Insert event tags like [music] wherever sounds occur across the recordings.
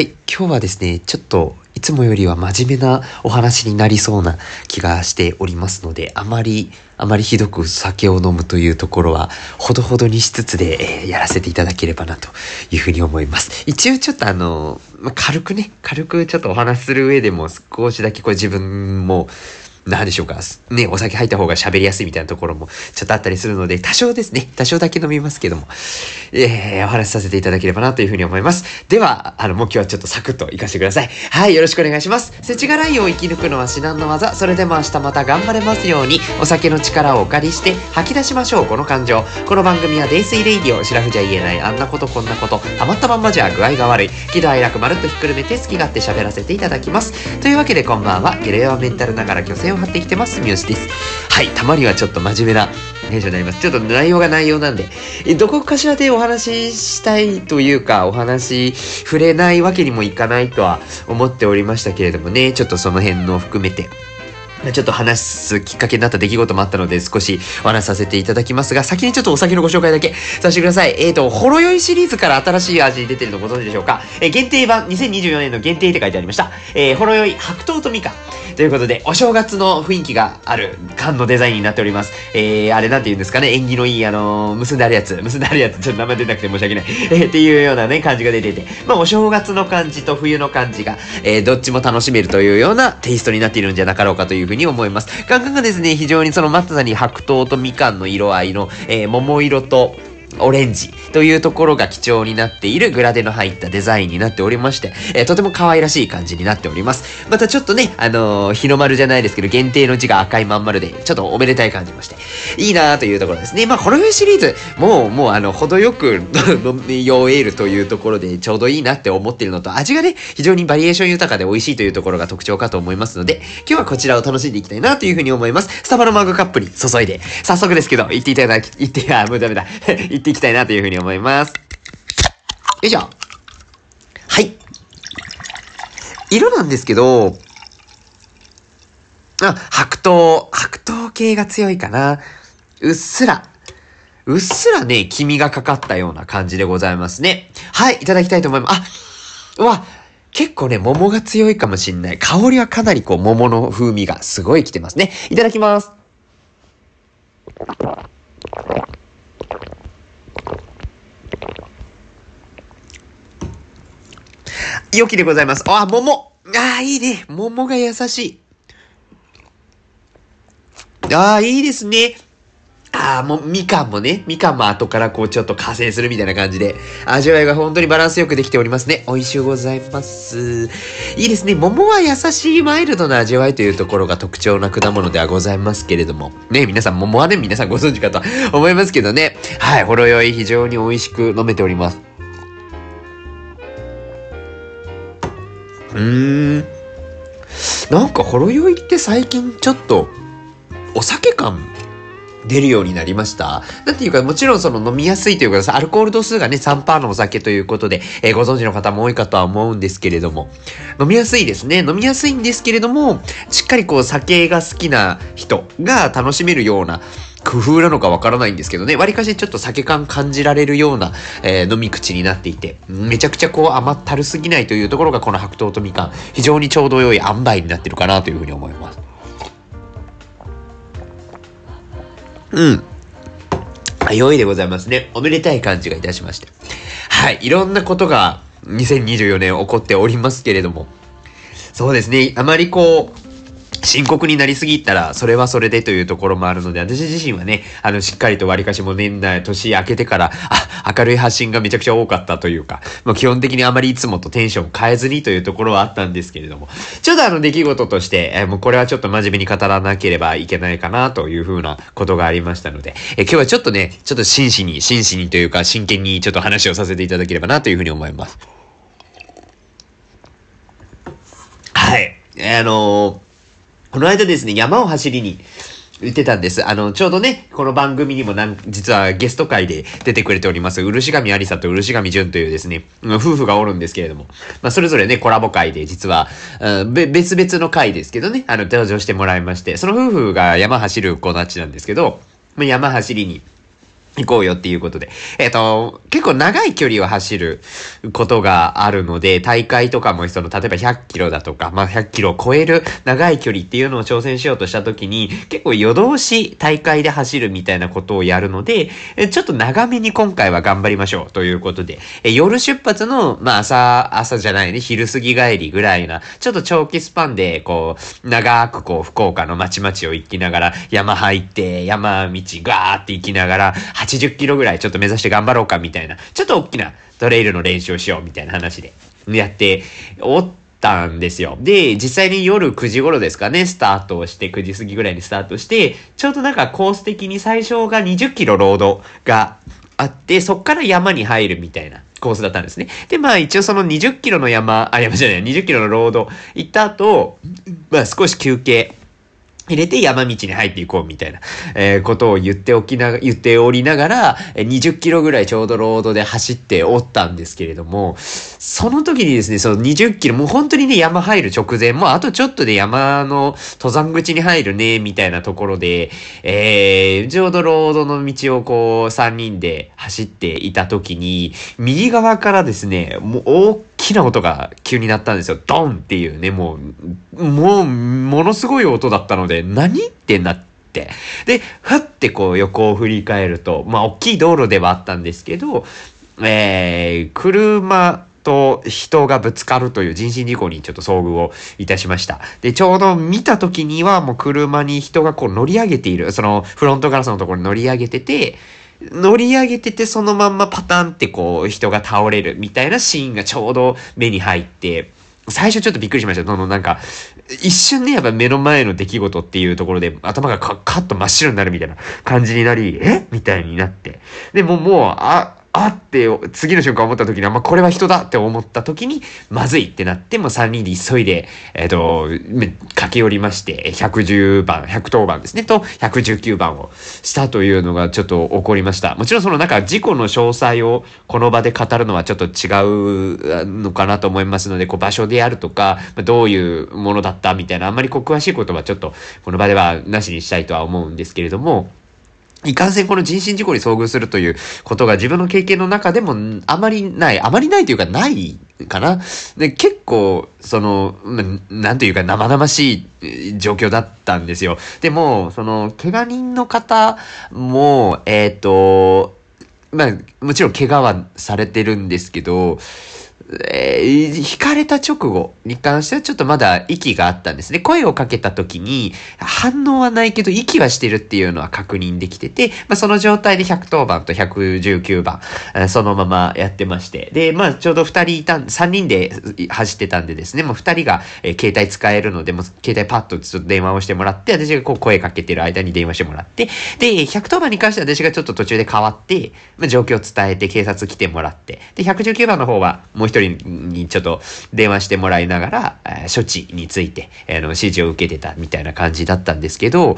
はい、今日はですね、ちょっといつもよりは真面目なお話になりそうな気がしておりますので、あまり、あまりひどく酒を飲むというところは、ほどほどにしつつで、えー、やらせていただければなというふうに思います。一応ちょっとあの、ま軽くね、軽くちょっとお話しする上でも少しだけこう自分も、何でしょうか。ね、お酒入った方が喋りやすいみたいなところもちょっとあったりするので、多少ですね、多少だけ飲みますけども、えー、お話しさせていただければなというふうに思います。では、あの、もう今日はちょっとサクッと行かせてください。はい、よろしくお願いします。世知辛いを生き抜くのは至難の技。それでも明日また頑張れますように、お酒の力をお借りして吐き出しましょう、この感情。この番組は泥酔レイディオ、シラフじゃ言えない、あんなことこんなこと、たまったまんまじゃ具合が悪い、喜怒哀楽まるっとひっくるめて好き勝手喋らせていただきます。というわけでこんばんは、ゲレアメンタルながら虚勢を張ってきてます。三好です。はい、たまにはちょっと真面目な編集になります。ちょっと内容が内容なんで、どこかしらでお話ししたいというか、お話触れないわけにもいかないとは思っておりましたけれどもね、ちょっとその辺の含めて、ちょっと話すきっかけになった出来事もあったので少しお話しさせていただきますが、先にちょっとお酒のご紹介だけさせてください。えっ、ー、と、ほろ酔いシリーズから新しい味出てるのご存知でしょうか？えー、限定版、2024年の限定って書いてありました。えー、ほろ酔い白桃とみかん。ということで、お正月の雰囲気がある缶のデザインになっております。えー、あれなんて言うんですかね、縁起のいい、あのー、結んであるやつ、結んであるやつ、ちょっと名前出なくて申し訳ない。えー、っていうようなね、感じが出てて、まあ、お正月の感じと冬の感じが、えー、どっちも楽しめるというようなテイストになっているんじゃなかろうかというふうに思います。ガンガンがですね、非常にそのまさに白桃とみかんの色合いの、えー、桃色と、オレンジというところが基調になっているグラデの入ったデザインになっておりまして、えー、とても可愛らしい感じになっております。またちょっとね、あのー、日の丸じゃないですけど、限定の字が赤いまん丸で、ちょっとおめでたい感じもして、いいなというところですね。まあ、この冬シリーズ、もう、もう、あの、程よく飲み酔えるというところでちょうどいいなって思ってるのと、味がね、非常にバリエーション豊かで美味しいというところが特徴かと思いますので、今日はこちらを楽しんでいきたいなというふうに思います。スタバのマグカップに注いで、早速ですけど、行っていただき、行って、あ、もうダメだ。行っていきたいなというふうに思います。よいしょ。はい。色なんですけど、あ、白桃、白桃系が強いかな。うっすら、うっすらね、黄身がかかったような感じでございますね。はい、いただきたいと思います。あ、うわ、結構ね、桃が強いかもしんない。香りはかなりこう、桃の風味がすごい来てますね。いただきます。良きでございます。あ、桃ああ、いいね。桃が優しい。ああ、いいですね。ああ、もう、みかんもね、みかんも後からこうちょっと加勢するみたいな感じで、味わいが本当にバランスよくできておりますね。美味しゅうございます。いいですね。桃は優しいマイルドな味わいというところが特徴な果物ではございますけれども。ね、皆さん、桃はね、皆さんご存知かと思いますけどね。はい、ほろ酔い非常に美味しく飲めております。うーん。なんかほろ酔いって最近ちょっとお酒感出るようになりました？なんていうか、もちろんその飲みやすいというかさ、アルコール度数がね、3%のお酒ということで、えー、ご存知の方も多いかとは思うんですけれども、飲みやすいですね。飲みやすいんですけれども、しっかりこう酒が好きな人が楽しめるような、工夫なのかわからないんですけどね、割かしちょっと酒感感じられるような、えー、飲み口になっていて、めちゃくちゃこう甘ったるすぎないというところがこの白桃とみかん、非常にちょうど良い塩梅になってるかなというふうに思います。うん。良いでございますね。おめでたい感じがいたしまして。はい。いろんなことが2024年起こっておりますけれども。そうですね。あまりこう、深刻になりすぎたら、それはそれでというところもあるので、私自身はね、あの、しっかりと割かしも年内、年明けてから、あ、明るい発信がめちゃくちゃ多かったというか、まあ、基本的にあまりいつもとテンション変えずにというところはあったんですけれども、ちょっとあの出来事として、えー、もうこれはちょっと真面目に語らなければいけないかなというふうなことがありましたので、えー、今日はちょっとね、ちょっと真摯に、真摯にというか真剣にちょっと話をさせていただければなというふうに思います。はい。あのーこの間ですね、山を走りに行ってたんです。あの、ちょうどね、この番組にもなん、実はゲスト会で出てくれております、漆神ありさと漆神淳というですね、夫婦がおるんですけれども、まあ、それぞれね、コラボ会で、実は、うん、別々の会ですけどね、あの、登場してもらいまして、その夫婦が山走る子たちなんですけど、ま、山走りに行こうよっていうことで。えっ、と、結構長い距離を走ることがあるので、大会とかもその、例えば100キロだとか、まあ100キロを超える長い距離っていうのを挑戦しようとした時に、結構夜通し大会で走るみたいなことをやるので、えちょっと長めに今回は頑張りましょうということで、え夜出発の、まあ朝、朝じゃないね、昼過ぎ帰りぐらいな、ちょっと長期スパンで、こう、長くこう、福岡の町々を行きながら、山入って、山道ガーって行きながら、80キロぐらいちょっと目指して頑張ろうかみたいな、ちょっと大きなトレイルの練習をしようみたいな話でやっておったんですよ。で、実際に夜9時頃ですかね、スタートをして、9時過ぎぐらいにスタートして、ちょうどなんかコース的に最初が20キロロードがあって、そっから山に入るみたいなコースだったんですね。で、まあ一応その20キロの山、あ、山じゃない、20キロのロード行った後、まあ少し休憩。入れて山道に入っていこうみたいな、えー、ことを言っておきな、言っておりながら、20キロぐらいちょうどロードで走っておったんですけれども、その時にですね、その20キロ、もう本当にね、山入る直前、もうあとちょっとで山の登山口に入るね、みたいなところで、えー、ちょうどロードの道をこう、3人で走っていた時に、右側からですね、もう大きな音が急になったんですよ。ドンっていうね、もう、もう、ものすごい音だったので、何ってなって。で、ふってこう横を振り返ると、まあ、大きい道路ではあったんですけど、えー、車と人がぶつかるという人身事故にちょっと遭遇をいたしました。で、ちょうど見た時にはもう車に人がこう乗り上げている、そのフロントガラスのところに乗り上げてて、乗り上げててそのまんまパタンってこう人が倒れるみたいなシーンがちょうど目に入って、最初ちょっとびっくりしました。そのなんか、一瞬ね、やっぱ目の前の出来事っていうところで頭がカッと真っ白になるみたいな感じになり、え？みたいになって。でももう、あ、あって次の瞬間思った時には、まあ、これは人だって思った時に、まずいってなって、もう3人で急いで、えっ、ー、と、駆け寄りまして、110番、110番ですね、と119番をしたというのがちょっと起こりました。もちろんそのなんか事故の詳細をこの場で語るのはちょっと違うのかなと思いますので、こう場所であるとか、どういうものだったみたいな、あんまりこう詳しいことはちょっとこの場ではなしにしたいとは思うんですけれども、いかんせんこの人身事故に遭遇するということが自分の経験の中でもあまりない、あまりないというかないかな。で、結構、その、なんというか生々しい状況だったんですよ。でも、その、怪我人の方も、えっ、ー、と、まあ、もちろん怪我はされてるんですけど、えー、引かれた直後に関してはちょっとまだ息があったんですね。声をかけた時に反応はないけど息はしてるっていうのは確認できてて、まあ、その状態で110番と119番、そのままやってまして。で、まあちょうど2人いた、3人で走ってたんでですね、もう2人が、携帯使えるので、もう携帯パッとちょっと電話をしてもらって、私がこう声かけてる間に電話してもらって、で、110番に関しては私がちょっと途中で変わって、まあ、状況を伝えて警察来てもらって、で、119番の方はもう一人人にちょっと電話してもらいながら、え処置について、あの、指示を受けてたみたいな感じだったんですけど、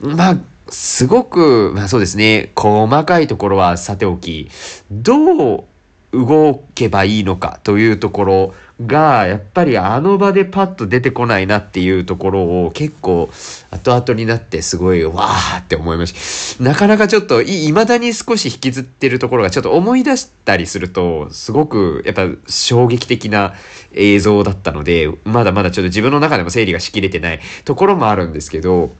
まあ、すごく、まあそうですね、細かいところはさておき、どう動けばいいのかというところが、やっぱりあの場でパッと出てこないなっていうところを結構後々になってすごいわーって思いました。なかなかちょっとい、未だに少し引きずってるところがちょっと思い出したりすると、すごくやっぱ衝撃的な映像だったので、まだまだちょっと自分の中でも整理がしきれてないところもあるんですけど、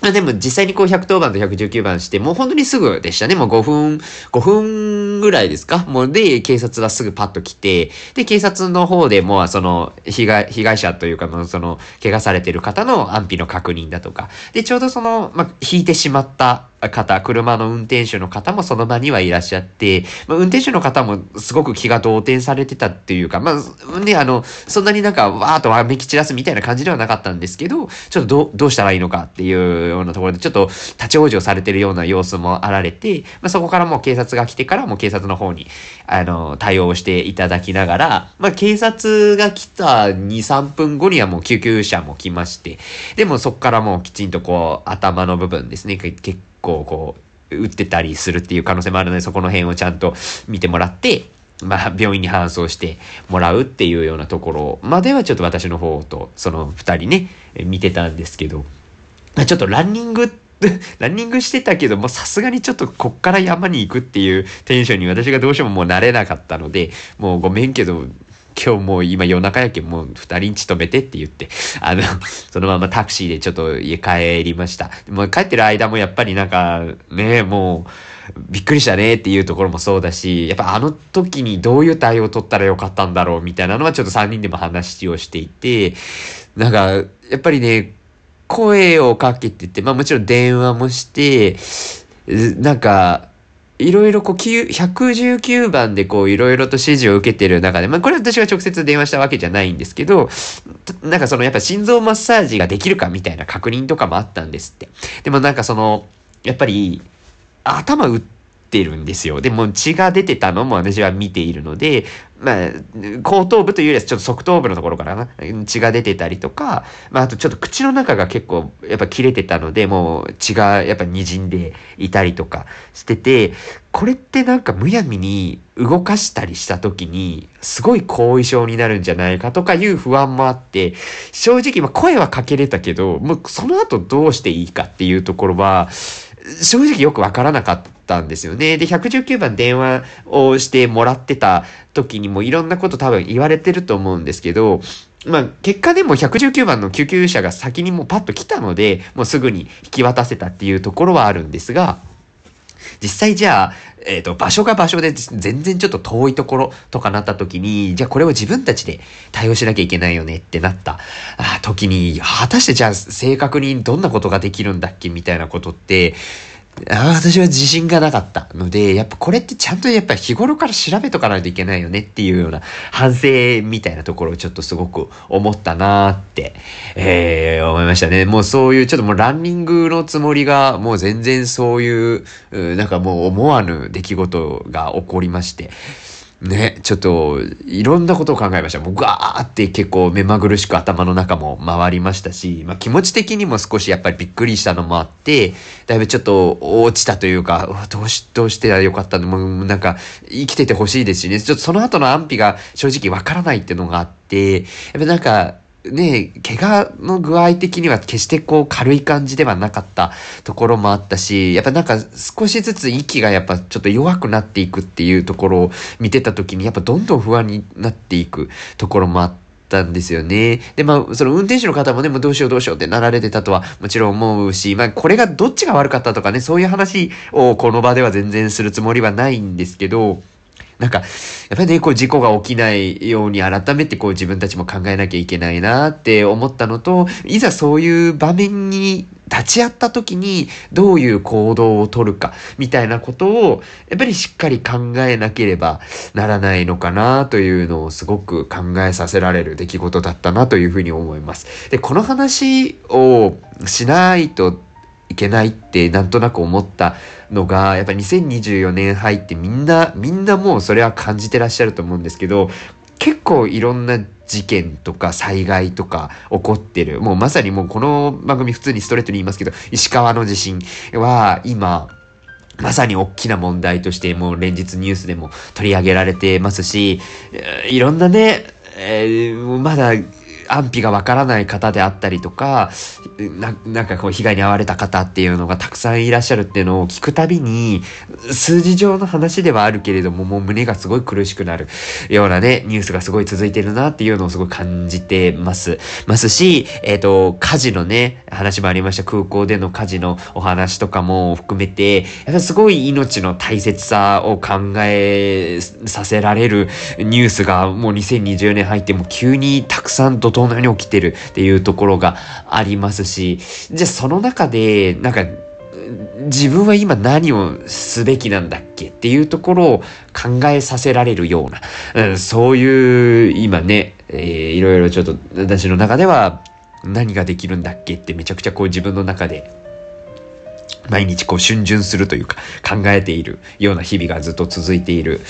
でも実際にこう110番と119番して、もう本当にすぐでしたね。もう5分、5分ぐらいですか？もうで、警察はすぐパッと来て、で、警察の方でもうその、被害、被害者というか、その、怪我されてる方の安否の確認だとか、で、ちょうどその、まあ、引いてしまった方、車の運転手の方もその場にはいらっしゃって、まあ、運転手の方もすごく気が動転されてたっていうか、まあ、ね、あの、そんなになんか、わーっとわめき散らすみたいな感じではなかったんですけど、ちょっとどどうしたらいいのかっていうようなところで、ちょっと立ち往生されてるような様子もあられて、まあ、そこからもう警察が来てからも警警察の方に、あの、対応していただきながら、まあ、警察が来た2、3分後にはもう救急車も来まして、でもそこからもうきちんとこう、頭の部分ですね、結構こう、打ってたりするっていう可能性もあるので、そこの辺をちゃんと見てもらって、まあ、病院に搬送してもらうっていうようなところまではちょっと私の方とその二人ね、見てたんですけど、ちょっとランニングって [laughs] ランニングしてたけどもさすがにちょっとこっから山に行くっていうテンションに私がどうしてももう慣れなかったのでもうごめんけど今日もう今夜中やけんもう二人んち止めてって言って、あの、[laughs] そのままタクシーでちょっと家帰りました。もう帰ってる間もやっぱりなんかね、もうびっくりしたねっていうところもそうだし、やっぱあの時にどういう対応を取ったらよかったんだろうみたいなのはちょっと3人でも話をしていて、なんかやっぱりね、声をかけてて、まあもちろん電話もして、なんか、いろいろこう、119番でこう、いろいろと指示を受けてる中で、まあ、これは私が直接電話したわけじゃないんですけど、なんかその、やっぱ心臓マッサージができるかみたいな確認とかもあったんですって。でもなんかその、やっぱり、頭打って、てるんですよ。でも血が出てたのも私は見ているので、まあ、後頭部というよりはちょっと側頭部のところからな、血が出てたりとか、まあ、あとちょっと口の中が結構やっぱ切れてたので、もう血がやっぱ滲んでいたりとかしてて、これってなんかむやみに動かしたりした時に、すごい後遺症になるんじゃないかとかいう不安もあって、正直、まあ声はかけれたけど、もうその後どうしていいかっていうところは、正直よくわからなかったたんですよね。で、119番電話をしてもらってた時にもいろんなこと多分言われてると思うんですけど、まあ、結果でも119番の救急車が先にもうパッと来たので、もうすぐに引き渡せたっていうところはあるんですが、実際じゃあ、えっ、ー、と、場所が場所で全然ちょっと遠いところとかなった時に、じゃあこれを自分たちで対応しなきゃいけないよねってなった時に、果たしてじゃあ正確にどんなことができるんだっけみたいなことって、私は自信がなかったので、やっぱこれってちゃんとやっぱ日頃から調べとかないといけないよねっていうような反省みたいなところをちょっとすごく思ったなーって、えー、思いましたね。もうそういうちょっともうランニングのつもりがもう全然そういう、なんかもう思わぬ出来事が起こりまして、ね、ちょっと、いろんなことを考えました。もうガーって結構目まぐるしく頭の中も回りましたし、まあ気持ち的にも少しやっぱりびっくりしたのもあって、だいぶちょっと落ちたというか、どうし、どうしてよかったの？もうなんか生きててほしいですしね、ちょっとその後の安否が正直わからないっていうのがあって、やっぱなんか、ね、怪我の具合的には決してこう軽い感じではなかったところもあったし、やっぱなんか少しずつ息がやっぱちょっと弱くなっていくっていうところを見てた時にやっぱどんどん不安になっていくところもあって、たんですよね。で、まあ、その運転手の方もね、もうどうしようどうしようってなられてたとはもちろん思うし、まあ、これがどっちが悪かったとかね、そういう話をこの場では全然するつもりはないんですけど、なんか、やっぱりね、こう事故が起きないように改めてこう自分たちも考えなきゃいけないなって思ったのと、いざそういう場面に立ち会った時にどういう行動をとるかみたいなことをやっぱりしっかり考えなければならないのかなというのをすごく考えさせられる出来事だったなというふうに思います。で、この話をしないといけないってなんとなく思ったのが、やっぱ2024年入ってみんな、みんなもうそれは感じてらっしゃると思うんですけど、結構いろんな事件とか災害とか起こってる。もうまさにもうこの番組普通にストレートに言いますけど、石川の地震は今、まさに大きな問題としてもう連日ニュースでも取り上げられてますし、いろんなね、えー、まだ安否がわからない方であったりとかな、んかこう被害に遭われた方っていうのがたくさんいらっしゃるっていうのを聞くたびに、数字上の話ではあるけれども、もう胸がすごい苦しくなるようなね、ニュースがすごい続いてるなっていうのをすごい感じてます。ますし、えっ、ー、と、火事のね、話もありました空港での火事のお話とかも含めて、やっぱすごい命の大切さを考えさせられるニュースがもう2020年入っても急にたくさん怒涛のように起きてるっていうところがありますし、じゃあその中で、なんか、自分は今何をすべきなんだっけっていうところを考えさせられるような、うん、そういう今ね、えー、いろいろちょっと私の中では何ができるんだっけってめちゃくちゃこう自分の中で毎日こう逡巡するというか考えているような日々がずっと続いている、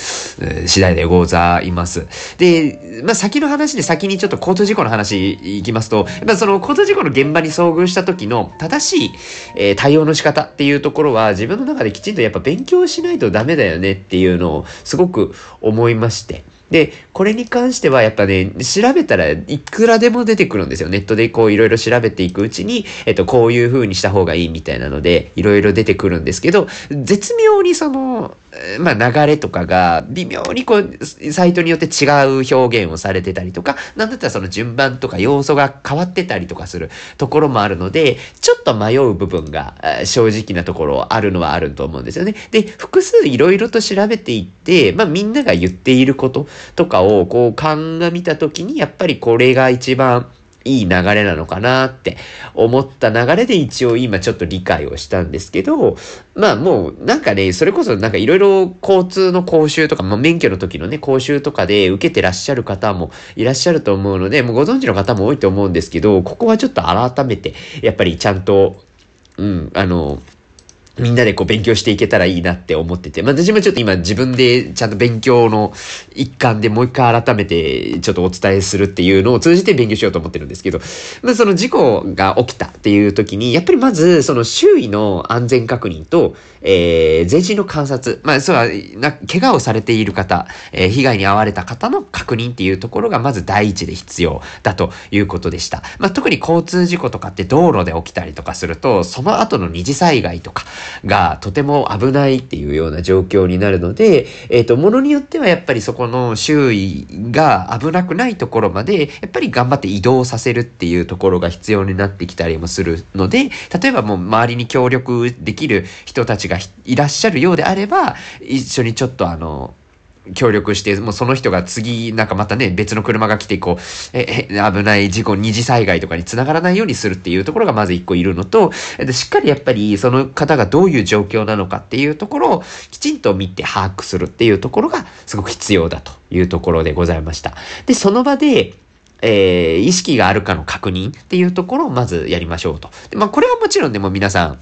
次第でございます。で、まあ、先の話で先にちょっと交通事故の話いきますと、やっぱその交通事故の現場に遭遇した時の正しい、えー、対応の仕方っていうところは自分の中できちんとやっぱ勉強しないとダメだよねっていうのをすごく思いまして。で、これに関してはやっぱね、調べたらいくらでも出てくるんですよ。ネットでこういろいろ調べていくうちに、えっと、こういう風にした方がいいみたいなので、いろいろ出てくるんですけど、絶妙にその、まあ流れとかが微妙にこう、サイトによって違う表現をされてたりとか、なんだったらその順番とか要素が変わってたりとかするところもあるので、ちょっと迷う部分が正直なところあるのはあると思うんですよね。で、複数いろいろと調べていって、まあみんなが言っていることとかをこう鑑みたときに、やっぱりこれが一番いい流れなのかなって思った流れで一応今ちょっと理解をしたんですけど、まあもうなんかね、それこそなんかいろいろ交通の講習とか、まあ免許の時のね、講習とかで受けてらっしゃる方もいらっしゃると思うので、もうご存知の方も多いと思うんですけど、ここはちょっと改めて、やっぱりちゃんと、うん、あの、みんなでこう勉強していけたらいいなって思ってて、まあ私もちょっと今自分でちゃんと勉強の一環でもう一回改めてちょっとお伝えするっていうのを通じて勉強しようと思ってるんですけど、まあその事故が起きたっていう時に、やっぱりまずその周囲の安全確認と、えー、全身の観察、まあそうは、な、怪我をされている方、えー、被害に遭われた方の確認っていうところがまず第一で必要だということでした。まあ特に交通事故とかって道路で起きたりとかすると、その後の二次災害とか、がとても危ないっていうような状況になるので、えっ、ー、と、ものによってはやっぱりそこの周囲が危なくないところまで、やっぱり頑張って移動させるっていうところが必要になってきたりもするので、例えばもう周りに協力できる人たちがいらっしゃるようであれば、一緒にちょっとあの、協力して、もうその人が次、なんかまたね、別の車が来て、こう、え、え、危ない事故、二次災害とかに繋がらないようにするっていうところがまず一個いるのと、でしっかりやっぱりその方がどういう状況なのかっていうところをきちんと見て把握するっていうところがすごく必要だというところでございました。で、その場で、えー、意識があるかの確認っていうところをまずやりましょうと。でまあ、これはもちろんでも皆さん、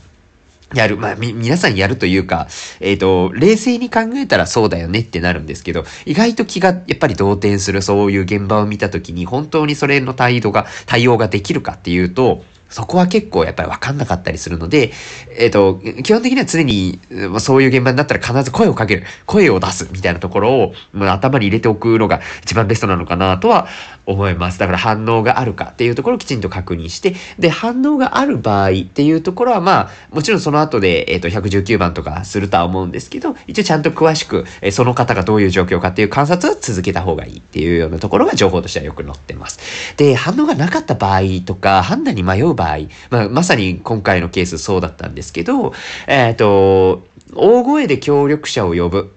やる。まあ、み、皆さんやるというか、えっ、ー、と、冷静に考えたらそうだよねってなるんですけど、意外と気がやっぱり動転するそういう現場を見たときに、本当にそれの態度が、対応ができるかっていうと、そこは結構やっぱり分かんなかったりするので、えっ、ー、と、基本的には常に、まあ、そういう現場になったら必ず声をかける、声を出すみたいなところを、まあ、頭に入れておくのが一番ベストなのかなとは思います。だから反応があるかっていうところをきちんと確認して、で、反応がある場合っていうところは、まあ、もちろんその後で、えっ、ー、と、119番とかするとは思うんですけど、一応ちゃんと詳しく、えー、その方がどういう状況かっていう観察は続けた方がいいっていうようなところが情報としてはよく載ってます。で、反応がなかった場合とか、判断に迷う場合、まあ、まさに今回のケースそうだったんですけど、えっ、ー、と、大声で協力者を呼ぶ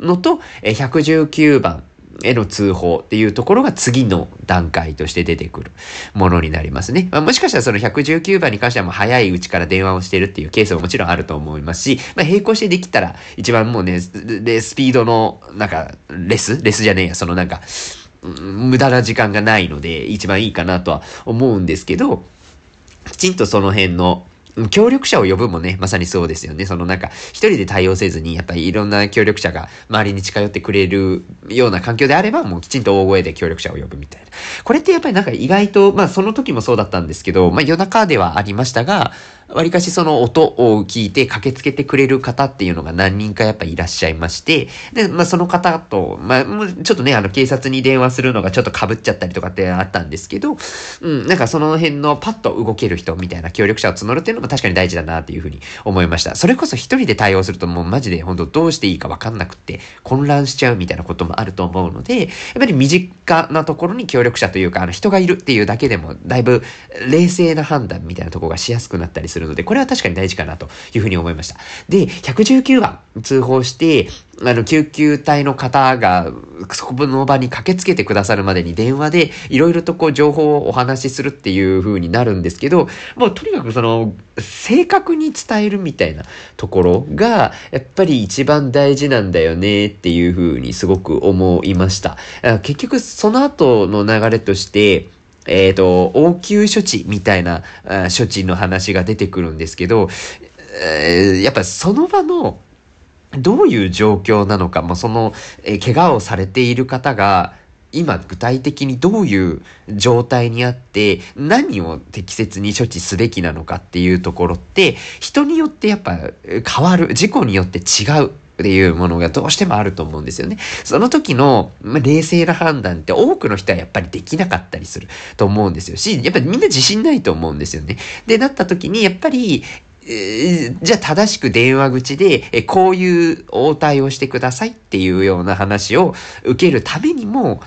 のと、119番への通報っていうところが次の段階として出てくるものになりますね。まあ、もしかしたらその119番に関してはもう早いうちから電話をしてるっていうケースももちろんあると思いますし、まあ、並行してできたら一番もうね、で、スピードの、なんか、レス？レスじゃねえや、そのなんか、無駄な時間がないので一番いいかなとは思うんですけど、きちんとその辺の協力者を呼ぶもね、まさにそうですよね。そのなんか、一人で対応せずに、やっぱりいろんな協力者が周りに近寄ってくれるような環境であれば、もうきちんと大声で協力者を呼ぶみたいな。これってやっぱりなんか意外と、まあその時もそうだったんですけど、まあ夜中ではありましたが、わりかしその音を聞いて駆けつけてくれる方っていうのが何人かやっぱいらっしゃいまして、で、まあその方と、まあちょっとね、あの警察に電話するのがちょっと被っちゃったりとかってあったんですけど、うん、なんかその辺のパッと動ける人みたいな協力者を募るっていうのも確かに大事だなっていうふうに思いました。それこそ一人で対応するともうマジで本当どうしていいかわかんなくて混乱しちゃうみたいなこともあると思うので、やっぱり身近なところに協力者というか、あの人がいるっていうだけでもだいぶ冷静な判断みたいなとこがしやすくなったりするするので、これは確かに大事かなというふうに思いました。で、119番通報して、あの、救急隊の方が、そこの場に駆けつけてくださるまでに電話で、いろいろとこう、情報をお話しするっていう風になるんですけど、もうとにかくその、正確に伝えるみたいなところが、やっぱり一番大事なんだよねっていう風にすごく思いました。結局、その後の流れとして、えっ、ー、と、応急処置みたいな処置の話が出てくるんですけど、えー、やっぱその場のどういう状況なのか、もうその、えー、怪我をされている方が、今具体的にどういう状態にあって何を適切に処置すべきなのかっていうところって人によってやっぱ変わる事故によって違う。っていうものがどうしてもあると思うんですよね。その時の、ま、冷静な判断って多くの人はやっぱりできなかったりすると思うんですよし、やっぱりみんな自信ないと思うんですよね。で、なった時にやっぱり、え、じゃあ正しく電話口で、えこういう応対をしてくださいっていうような話を受けるためにも、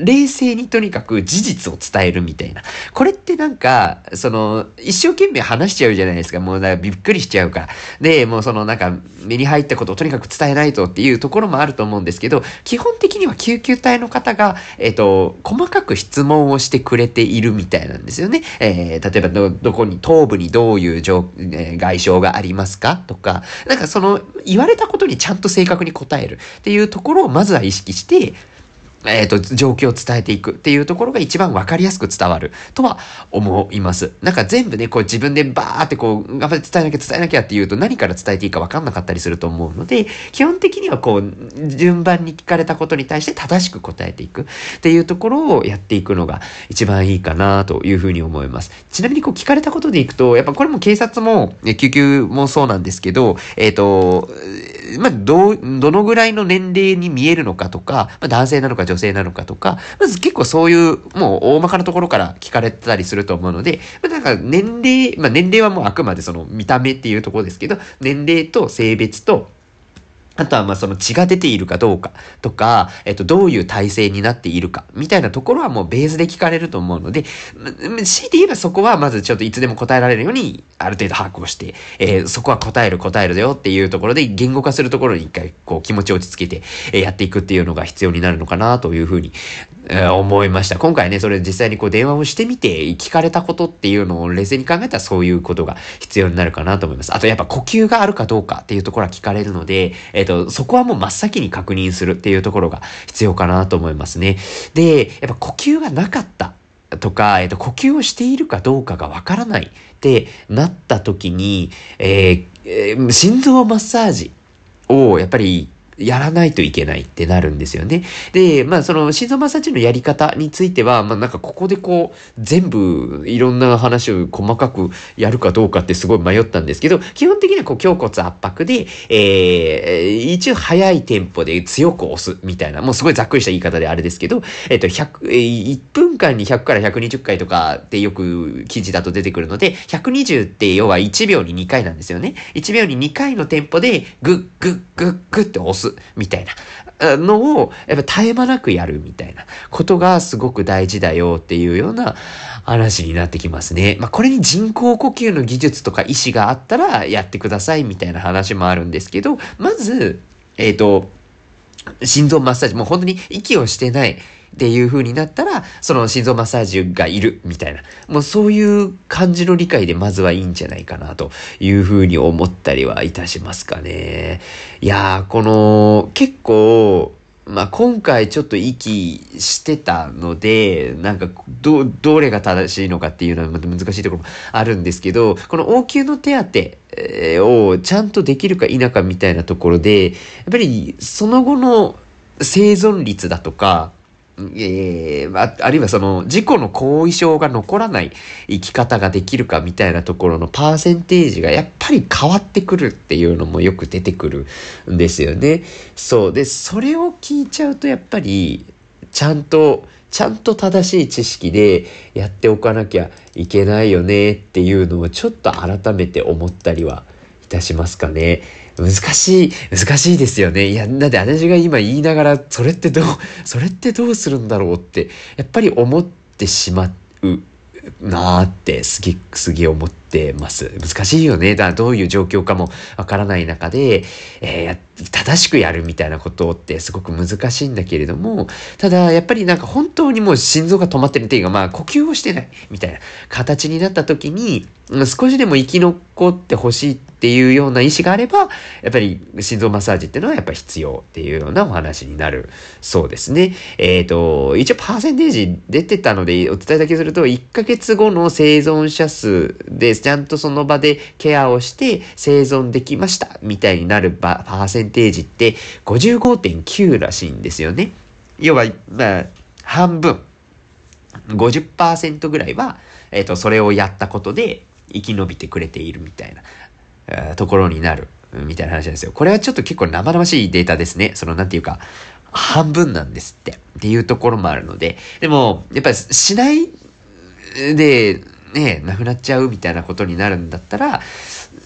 冷静にとにかく事実を伝えるみたいな。これってなんか、その、一生懸命話しちゃうじゃないですか。もうだからびっくりしちゃうから。で、もうそのなんか、目に入ったことをとにかく伝えないとっていうところもあると思うんですけど、基本的には救急隊の方が、えっ、と、細かく質問をしてくれているみたいなんですよね。えー、例えばど、どこに、頭部にどういう状、えー、外傷がありますか？とか、なんかその、言われたことにちゃんと正確に答えるっていうところをまずは意識して、えっ、ー、と、状況を伝えていくっていうところが一番わかりやすく伝わるとは思います。なんか全部ね、こう自分でバーってこう、頑張って伝えなきゃ伝えなきゃっていうと何から伝えていいかわかんなかったりすると思うので、基本的にはこう、順番に聞かれたことに対して正しく答えていくっていうところをやっていくのが一番いいかなというふうに思います。ちなみにこう聞かれたことでいくと、やっぱこれも警察も、救急もそうなんですけど、えっ、ー、と、まあ、ど、どのぐらいの年齢に見えるのかとか、まあ、男性なのか女性なのかとか、まず結構そういう、もう大まかなところから聞かれたりすると思うので、まあ、なんか年齢、まあ、年齢はもうあくまでその見た目っていうところですけど、年齢と性別と、あとはまその血が出ているかどうかとか、えっと、どういう体制になっているかみたいなところはもうベースで聞かれると思うので、強いて言えばそこはまずちょっといつでも答えられるようにある程度把握をして、えー、そこは答える答えるだよっていうところで言語化するところに一回こう気持ちを落ち着けて、えやっていくっていうのが必要になるのかなというふうにえ、思いました。今回ね、それ実際にこう電話をしてみて聞かれたことっていうのを冷静に考えたらそういうことが必要になるかなと思います。あとやっぱ呼吸があるかどうかっていうところは聞かれるので、えっ、ー、と、そこはもう真っ先に確認するっていうところが必要かなと思いますね。で、やっぱ呼吸がなかったとか、えっ、ー、と、呼吸をしているかどうかがわからないってなった時に、えー、心臓マッサージをやっぱりやらないといけないってなるんですよね。で、まあその心臓マッサージのやり方については、まあなんかここでこう全部いろんな話を細かくやるかどうかってすごい迷ったんですけど、基本的にはこう胸骨圧迫で、えー、一応早いテンポで強く押すみたいな、もうすごいざっくりした言い方であれですけど、えっ、ー、と、100、えー、1分間に100から120回とかってよく記事だと出てくるので、120って要は1秒に2回なんですよね。1秒に2回のテンポでグッグッグッグッって押す。みたいなのを、やっぱ絶え間なくやるみたいなことがすごく大事だよっていうような話になってきますね。まあ、これに人工呼吸の技術とか意思があったらやってくださいみたいな話もあるんですけど、まず、えっ、ー、と、心臓マッサージ、もう本当に息をしてないっていう風になったら、その心臓マッサージがいるみたいな、もうそういう感じの理解でまずはいいんじゃないかなという風に思ったりはいたしますかね。いやー、この、結構、まあ、今回ちょっと息してたので、なんか、ど、どれが正しいのかっていうのはまた難しいところもあるんですけど、この応急の手当をちゃんとできるか否かみたいなところで、やっぱりその後の生存率だとか、えー、ああるいはその事故の後遺症が残らない生き方ができるかみたいなところのパーセンテージがやっぱり変わってくるっていうのもよく出てくるんですよね。そうでそれを聞いちゃうとやっぱりちゃんとちゃんと正しい知識でやっておかなきゃいけないよねっていうのをちょっと改めて思ったりはいたしますかね。難しい、難しいですよね。いや、だって私が今言いながら、それってどう、[laughs] それってどうするんだろうって、やっぱり思ってしまうなーってすげえ、すげえ思ってます。難しいよね。だからどういう状況かもわからない中で、えー、正しくやるみたいなことってすごく難しいんだけれども、ただやっぱりなんか本当にもう心臓が止まってるっていうか、まあ呼吸をしてないみたいな形になった時に、少しでも生き残ってほしいっっていうような意思があれば、やっぱり心臓マッサージっていうのはやっぱ必要っていうようなお話になるそうですね。えっ、ー、と、一応パーセンテージ出てたのでお伝えだけすると、1ヶ月後の生存者数でちゃんとその場でケアをして生存できましたみたいになるパーセンテージって55.9らしいんですよね。要は、まあ、半分。50%ぐらいは、えっ、ー、と、それをやったことで生き延びてくれているみたいな、ところになるみたいな話なんですよ。これはちょっと結構生々しいデータですね。その、なんていうか、半分なんですって。っていうところもあるので。でも、やっぱりしないで、ね、なくなっちゃうみたいなことになるんだったら、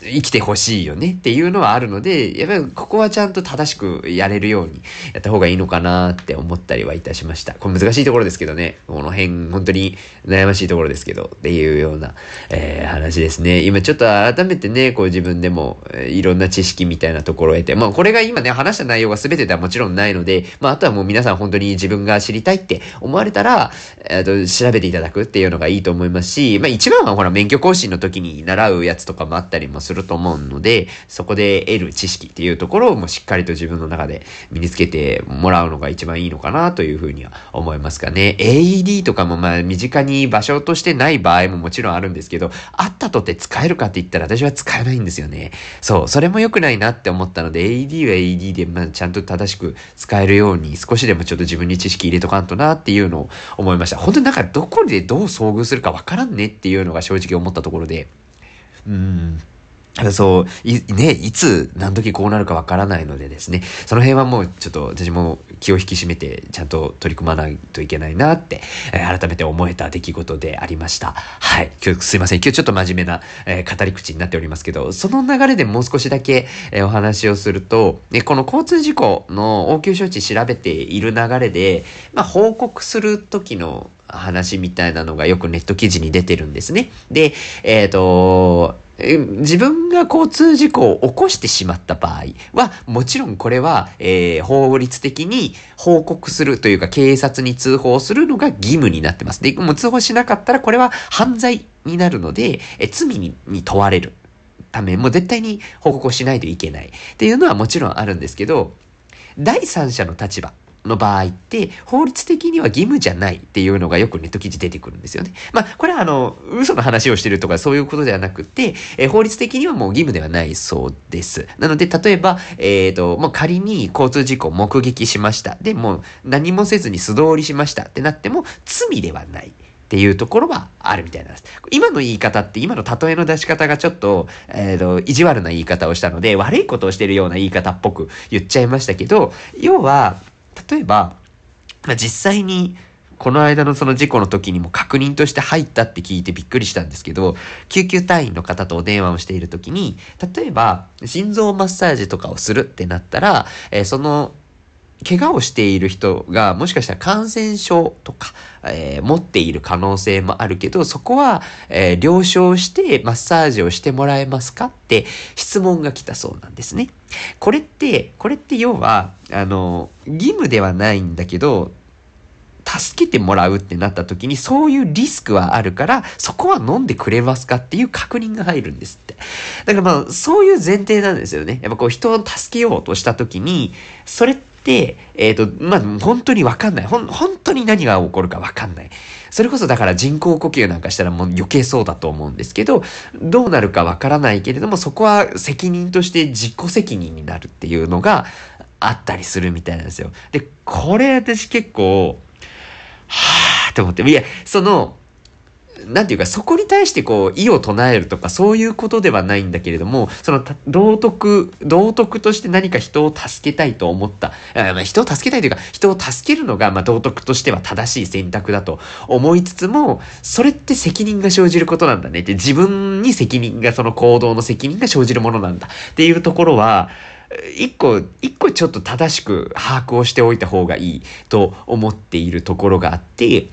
生きてほしいよねっていうのはあるので、やっぱりここはちゃんと正しくやれるようにやった方がいいのかなって思ったりはいたしました。これ難しいところですけどね、この辺本当に悩ましいところですけどっていうような、えー、話ですね。今ちょっと改めてね、こう自分でも、いろんな知識みたいなところを得て、まあこれが今ね、話した内容が全てではもちろんないので、まああとはもう皆さん本当に自分が知りたいって思われたら、えー、と調べていただくっていうのがいいと思いますし、まあ一番はほら免許更新の時に習うやつとかもあったりもすると思うので、そこで得る知識っていうところをもうしっかりと自分の中で身につけてもらうのが一番いいのかなというふうには思いますかね。AED とかもまあ身近に場所としてない場合ももちろんあるんですけど、あったとって使えるかって言ったら私は使えないんですよね。そう、それも良くないなって思ったので、AED は AED でまあちゃんと正しく使えるように少しでもちょっと自分に知識入れとかんとなっていうのを思いました。本当になんかどこでどう遭遇するかわからんねってっていうのが正直思ったところで、うん。そう、い、ね、いつ何時こうなるかわからないのでですね、その辺はもうちょっと私も気を引き締めてちゃんと取り組まないといけないなって、え、改めて思えた出来事でありました。はい。今日すいません。今日ちょっと真面目な、えー、語り口になっておりますけど、その流れでもう少しだけ、えー、お話をすると、ね、この交通事故の応急処置調べている流れで、まあ、報告する時の話みたいなのがよくネット記事に出てるんですね。で、えっ、と、自分が交通事故を起こしてしまった場合は、もちろんこれは、えー、法律的に報告するというか警察に通報するのが義務になってます。で、もう通報しなかったらこれは犯罪になるので、え罪に問われるため、もう絶対に報告をしないといけないっていうのはもちろんあるんですけど、第三者の立場の場合って、法律的には義務じゃないっていうのがよくネット記事出てくるんですよね。まあ、これはあの、嘘の話をしてるとかそういうことではなくて、えー、法律的にはもう義務ではないそうです。なので、例えば、えっ、ー、と、もう仮に交通事故を目撃しました。で、も何もせずに素通りしましたってなっても、罪ではない。っていうところはあるみたいなんです。今の言い方って、今の例えの出し方がちょっと、えっ、ー、と、意地悪な言い方をしたので、悪いことをしてるような言い方っぽく言っちゃいましたけど、要は、例えば、まあ、実際に、この間のその事故の時にも確認として入ったって聞いてびっくりしたんですけど、救急隊員の方とお電話をしている時に、例えば、心臓マッサージとかをするってなったら、えー、その怪我をしている人がもしかしたら感染症とか、えー、持っている可能性もあるけど、そこは、えー、了承してマッサージをしてもらえますかって質問が来たそうなんですね。これって、これって要は、あの、義務ではないんだけど、助けてもらうってなった時にそういうリスクはあるからそこは飲んでくれますかっていう確認が入るんですって。だからまあそういう前提なんですよね。やっぱこう人を助けようとした時にそれって、でえっ、ー、と、まあ、本当にわかんない。ほん、本当に何が起こるかわかんない。それこそだから人工呼吸なんかしたらもう余計そうだと思うんですけど、どうなるかわからないけれども、そこは責任として自己責任になるっていうのがあったりするみたいなんですよ。で、これ私結構、はぁーと思って、いや、その、なんていうか、そこに対してこう、意を唱えるとか、そういうことではないんだけれども、その、道徳、道徳として何か人を助けたいと思った。あまあ、人を助けたいというか、人を助けるのが、まあ、道徳としては正しい選択だと思いつつも、それって責任が生じることなんだねって、自分に責任が、その行動の責任が生じるものなんだっていうところは、一個、一個ちょっと正しく把握をしておいた方がいいと思っているところがあって、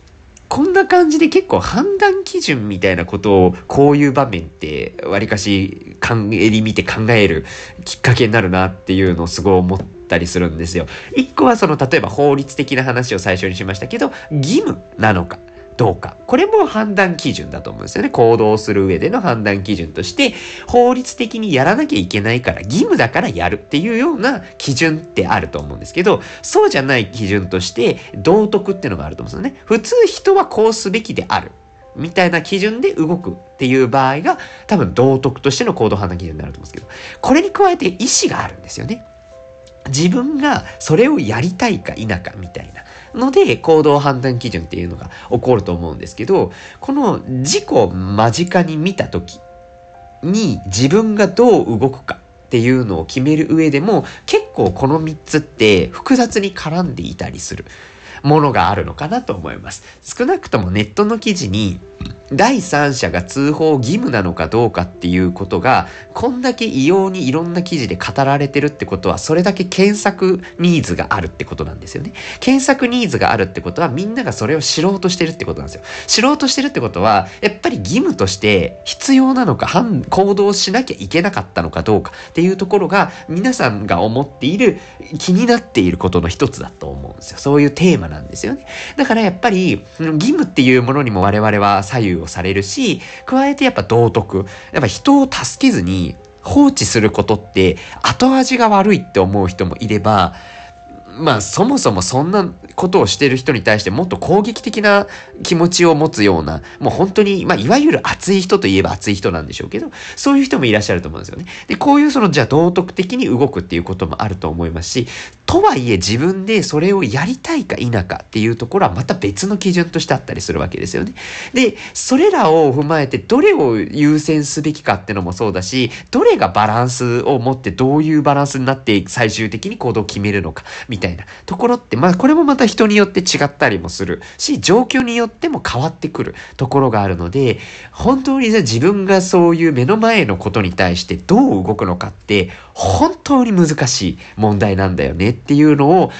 こんな感じで結構判断基準みたいなことをこういう場面ってわりかし勘襟見て考えるきっかけになるなっていうのをすごい思ったりするんですよ。一個はその例えば法律的な話を最初にしましたけど義務なのか。どうか。これも判断基準だと思うんですよね。行動する上での判断基準として、法律的にやらなきゃいけないから、義務だからやるっていうような基準ってあると思うんですけど、そうじゃない基準として、道徳っていうのがあると思うんですよね。普通人はこうすべきである。みたいな基準で動くっていう場合が、多分道徳としての行動判断基準になると思うんですけど、これに加えて意思があるんですよね。自分がそれをやりたいか否かみたいな。ので行動判断基準っていうのが起こると思うんですけど、この事故を間近に見た時に自分がどう動くかっていうのを決める上でも結構この3つって複雑に絡んでいたりするものがあるのかなと思います。少なくともネットの記事に第三者が通報義務なのかどうかっていうことが、こんだけ異様にいろんな記事で語られてるってことは、それだけ検索ニーズがあるってことなんですよね。検索ニーズがあるってことは、みんながそれを知ろうとしてるってことなんですよ。知ろうとしてるってことは、やっぱり義務として必要なのか、行動しなきゃいけなかったのかどうかっていうところが、皆さんが思っている、気になっていることの一つだと思うんですよ。そういうテーマなんですよね。だからやっぱり、義務っていうものにも我々は左右をされるし、加えてやっぱ道徳。やっぱ人を助けずに放置することって後味が悪いって思う人もいれば、まあそもそもそんなことをしてる人に対してもっと攻撃的な気持ちを持つような、もう本当に、まあいわゆる熱い人といえば熱い人なんでしょうけど、そういう人もいらっしゃると思うんですよね。で、こういうそのじゃあ道徳的に動くっていうこともあると思いますし、とはいえ自分でそれをやりたいか否かっていうところはまた別の基準としてあったりするわけですよね。で、それらを踏まえてどれを優先すべきかってのもそうだし、どれがバランスを持ってどういうバランスになって最終的に行動を決めるのかみたいなところって、まあこれもまた人によって違ったりもするし、状況によっても変わってくるところがあるので、本当にじゃ自分がそういう目の前のことに対してどう動くのかって本当に難しい問題なんだよねっていうのを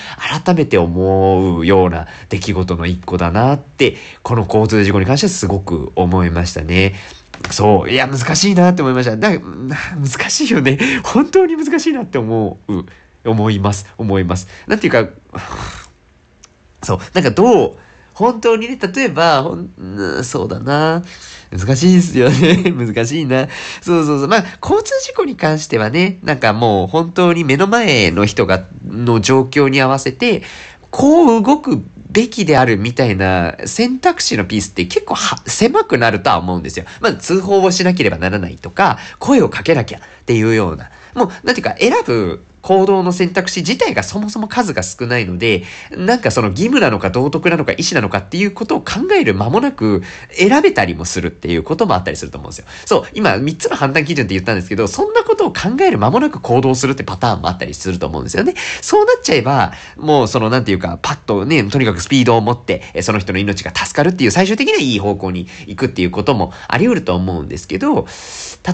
改めて思うような出来事の一個だなって、この交通事故に関してはすごく思いましたね。そう。いや、難しいなって思いました。だ [laughs] 難しいよね。本当に難しいなって思う。思います。思います。なんていうか、そう。なんかどう、本当にね、例えば、そうだな。難しいですよね。[laughs] 難しいな。そうそうそう。まあ、交通事故に関してはね、なんかもう本当に目の前の人が、の状況に合わせて、こう動くべきであるみたいな選択肢のピースって結構狭くなるとは思うんですよ。まあ、通報をしなければならないとか、声をかけなきゃっていうような。もう、なんていうか、選ぶ行動の選択肢自体がそもそも数が少ないので、なんかその義務なのか道徳なのか意思なのかっていうことを考える間もなく選べたりもするっていうこともあったりすると思うんですよ。そう、今3つの判断基準って言ったんですけど、そんなことを考える間もなく行動するってパターンもあったりすると思うんですよね。そうなっちゃえば、もうそのなんていうか、パッとね、とにかくスピードを持って、その人の命が助かるっていう最終的にはいい方向に行くっていうこともあり得ると思うんですけど、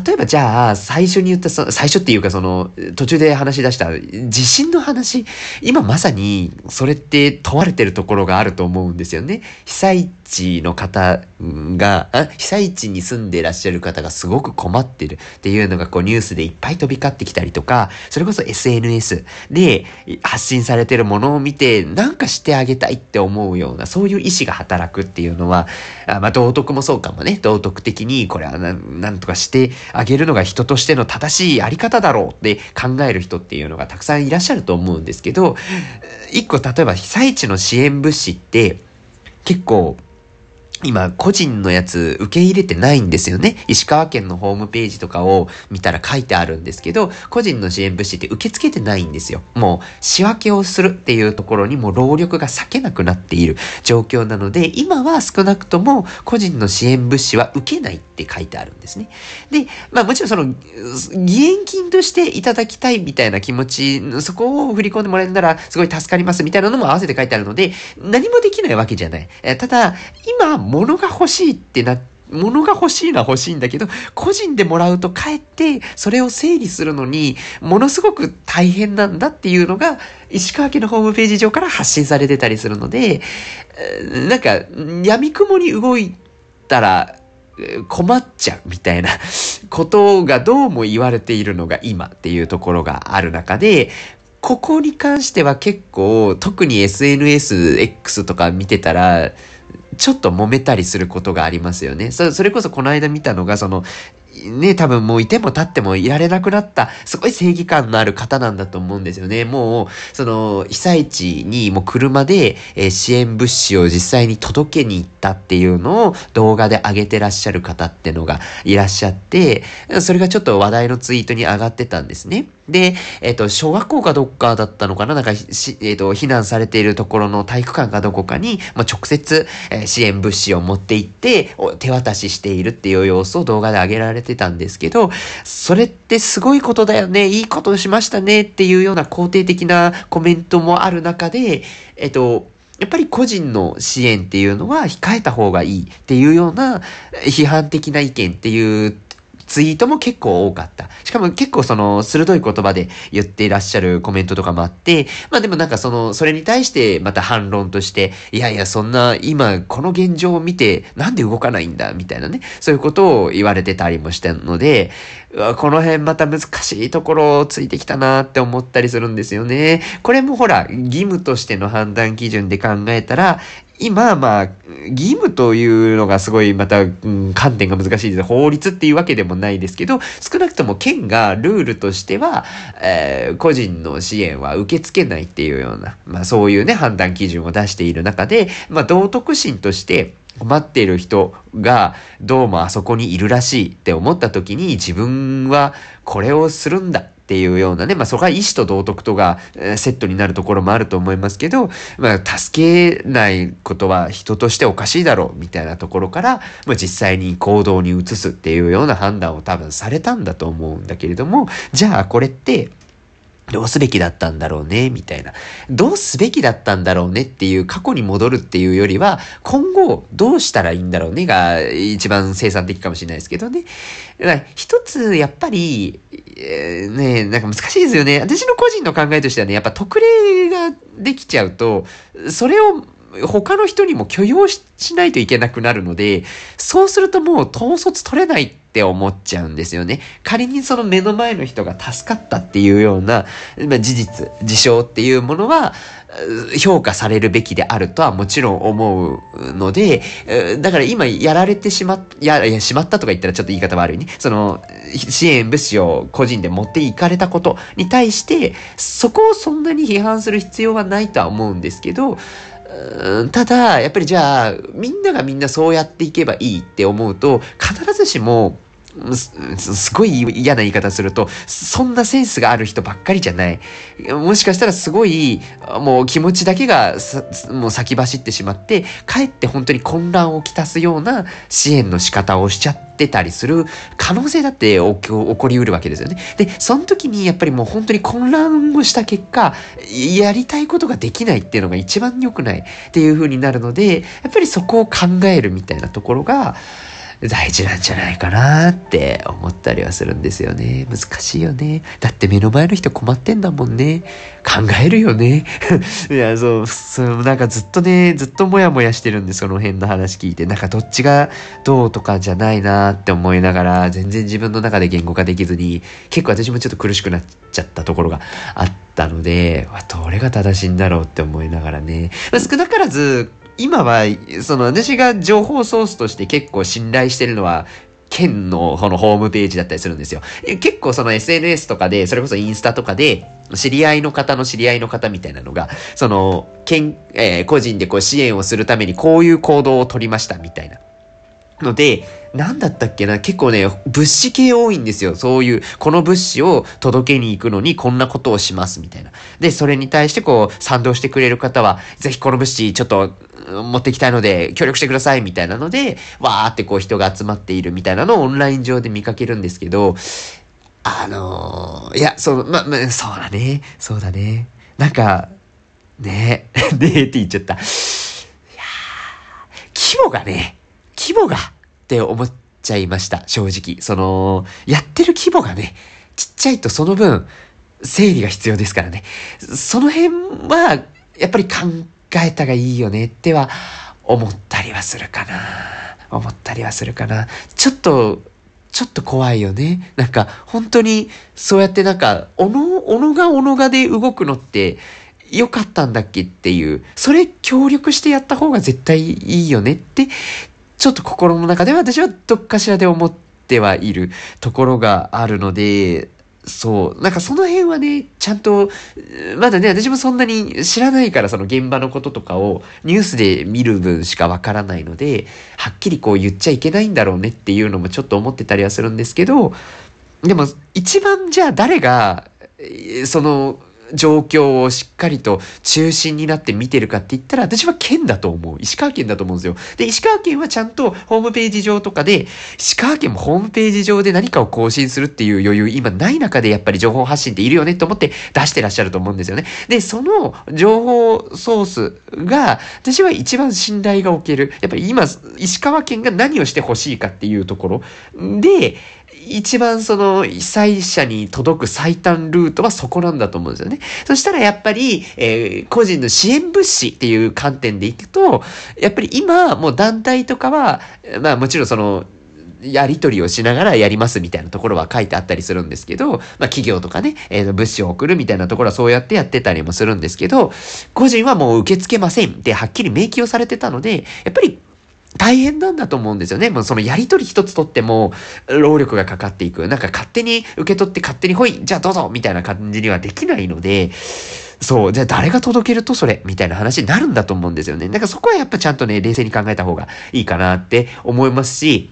例えばじゃあ、最初に言ったそ、最初っていうかその、途中で話し出した地震の話、今まさにそれって問われてるところがあると思うんですよね。被災地の方が、被災地に住んでいらっしゃる方がすごく困ってるっていうのがこうニュースでいっぱい飛び交ってきたりとか、それこそ SNS で発信されてるものを見てなんかしてあげたいって思うような、そういう意志が働くっていうのは、あまあ道徳もそうかもね。道徳的にこれはなんとかしてあげるのが人としての正しいあり方だろうって考える人っていうのがたくさんいらっしゃると思うんですけど、一個例えば被災地の支援物資って結構今、個人のやつ受け入れてないんですよね。石川県のホームページとかを見たら書いてあるんですけど、個人の支援物資って受け付けてないんですよ。もう仕分けをするっていうところにも労力が割けなくなっている状況なので、今は少なくとも個人の支援物資は受けないって書いてあるんですね。で、まあもちろんその、義援金としていただきたいみたいな気持ち、そこを振り込んでもらえるならすごい助かりますみたいなのも合わせて書いてあるので、何もできないわけじゃない。えただ、今、物が欲しいってなって、物が欲しいのは欲しいんだけど、個人でもらうとかえって、それを整理するのに、ものすごく大変なんだっていうのが、石川家のホームページ上から発信されてたりするので、なんか、闇雲に動いたら、困っちゃうみたいなことがどうも言われているのが今っていうところがある中で、ここに関しては結構、特に SNSX とか見てたら、ちょっと揉めたりすることがありますよね。それこそこの間見たのが、その、ね、多分もういても立ってもいられなくなった、すごい正義感のある方なんだと思うんですよね。もう、その、被災地にもう車で、え、支援物資を実際に届けに行ってたっていうのを動画で上げてらっしゃる方ってのがいらっしゃって、それがちょっと話題のツイートに上がってたんですね。で、えっ、と、小学校かどっかだったのかななんか、えっ、と、避難されているところの体育館かどこかに、まあ、直接、え支援物資を持って行って、手渡ししているっていう様子を動画で上げられてたんですけど、それってすごいことだよね、いいことしましたねっていうような肯定的なコメントもある中で、えっ、と、やっぱり個人の支援っていうのは控えた方がいいっていうような批判的な意見っていうツイートも結構多かった。しかも結構その鋭い言葉で言っていらっしゃるコメントとかもあって、まあでもなんかその、それに対してまた反論として、いやいやそんな今この現状を見てなんで動かないんだみたいなね、そういうことを言われてたりもしたので、この辺また難しいところをついてきたなって思ったりするんですよね。これもほら、義務としての判断基準で考えたら、今、まあ、義務というのがすごいまた、うん、観点が難しいです。法律っていうわけでもないですけど、少なくとも県がルールとしては、えー個人の支援は受け付けないっていうような、まあそういうね、判断基準を出している中で、まあ道徳心として、困っている人がどうもあそこにいるらしいって思った時に自分はこれをするんだっていうようなね、まあそこは意志と道徳とがセットになるところもあると思いますけど、まあ助けないことは人としておかしいだろうみたいなところから、まあ実際に行動に移すっていうような判断を多分されたんだと思うんだけれども、じゃあこれってどうすべきだったんだろうね、みたいな。どうすべきだったんだろうねっていう過去に戻るっていうよりは、今後どうしたらいいんだろうねが一番生産的かもしれないですけどね。だから一つ、やっぱり、えーね、なんか難しいですよね。私の個人の考えとしてはね、やっぱ特例ができちゃうと、それを他の人にも許容しないといけなくなるので、そうするともう統率取れないって思っちゃうんですよね。仮にその目の前の人が助かったっていうような、ま、事実、事象っていうものは、評価されるべきであるとはもちろん思うので、だから今やられてしまっ、や、や、しまったとか言ったらちょっと言い方悪いね。その、支援物資を個人で持っていかれたことに対して、そこをそんなに批判する必要はないとは思うんですけど、ただ、やっぱりじゃあ、みんながみんなそうやっていけばいいって思うと、必ずしも、すごい嫌な言い方すると、そんなセンスがある人ばっかりじゃない。もしかしたらすごい、もう気持ちだけがもう先走ってしまって、かえって本当に混乱をきたすような支援の仕方をしちゃってたりする可能性だって起き起こりうるわけですよね。で、その時にやっぱりもう本当に混乱をした結果、やりたいことができないっていうのが一番良くないっていう風になるので、やっぱりそこを考えるみたいなところが、大事なんじゃないかなって思ったりはするんですよね。難しいよね。だって目の前の人困ってんだもんね。考えるよね。[laughs] いや、そう、そう、なんかずっとね、ずっとモヤモヤしてるんで、その辺の話聞いて。なんかどっちがどうとかじゃないなって思いながら、全然自分の中で言語化できずに、結構私もちょっと苦しくなっちゃったところがあったので、どれが正しいんだろうって思いながらね。まあ少なからず、今は、その私が情報ソースとして結構信頼してるのは、県のこのホームページだったりするんですよ。結構その SNS とかで、それこそインスタとかで、知り合いの方の知り合いの方みたいなのが、その、県、えー個人でこう支援をするためにこういう行動を取りましたみたいな。ので、なんだったっけな、結構ね、物資系多いんですよ。そういう、この物資を届けに行くのにこんなことをします、みたいな。で、それに対してこう、賛同してくれる方は、ぜひこの物資ちょっと、持ってきたいので、協力してください、みたいなので、わーってこう人が集まっているみたいなのをオンライン上で見かけるんですけど、あのーいや、そう、ま、ま、そうだね。そうだね。なんか、ね [laughs] ねって言っちゃった。いやー規模がね、規模がって思っちゃいました、正直。その、やってる規模がね、ちっちゃいとその分、整理が必要ですからね。その辺は、やっぱり考えたがいいよねっては思ったりはするかな。思ったりはするかな。ちょっと、ちょっと怖いよね。なんか、本当に、そうやってなんか、おの、おのがおのがで動くのって、良かったんだっけっていう、それ協力してやった方が絶対いいよねって、ちょっと心の中では私はどっかしらで思ってはいるところがあるので、そう。なんかその辺はね、ちゃんと、まだね、私もそんなに知らないから、その現場のこととかをニュースで見る分しかわからないので、はっきりこう言っちゃいけないんだろうねっていうのもちょっと思ってたりはするんですけど、でも一番じゃあ誰がその、状況をしっかりと中心になって見てるかって言ったら、私は県だと思う。石川県だと思うんですよ。で、石川県はちゃんとホームページ上とかで、石川県もホームページ上で何かを更新するっていう余裕、今ない中でやっぱり情報発信っているよねと思って出してらっしゃると思うんですよね。で、その情報ソースが、私は一番信頼がおける。やっぱり今、石川県が何をしてほしいかっていうところで、一番その被災者に届く最短ルートはそこなんだと思うんですよね。そしたらやっぱり、えー、個人の支援物資っていう観点でいくと、やっぱり今もう団体とかは、まあもちろんその、やり取りをしながらやりますみたいなところは書いてあったりするんですけど、まあ企業とかね、えー、物資を送るみたいなところはそうやってやってたりもするんですけど、個人はもう受け付けませんってはっきり明記をされてたので、やっぱり大変なんだと思うんですよね。もうそのやりとり一つとっても、労力がかかっていく。なんか勝手に受け取って勝手にほい、じゃあどうぞみたいな感じにはできないので、そう、じゃあ誰が届けるとそれ？みたいな話になるんだと思うんですよね。だからそこはやっぱちゃんとね、冷静に考えた方がいいかなって思いますし、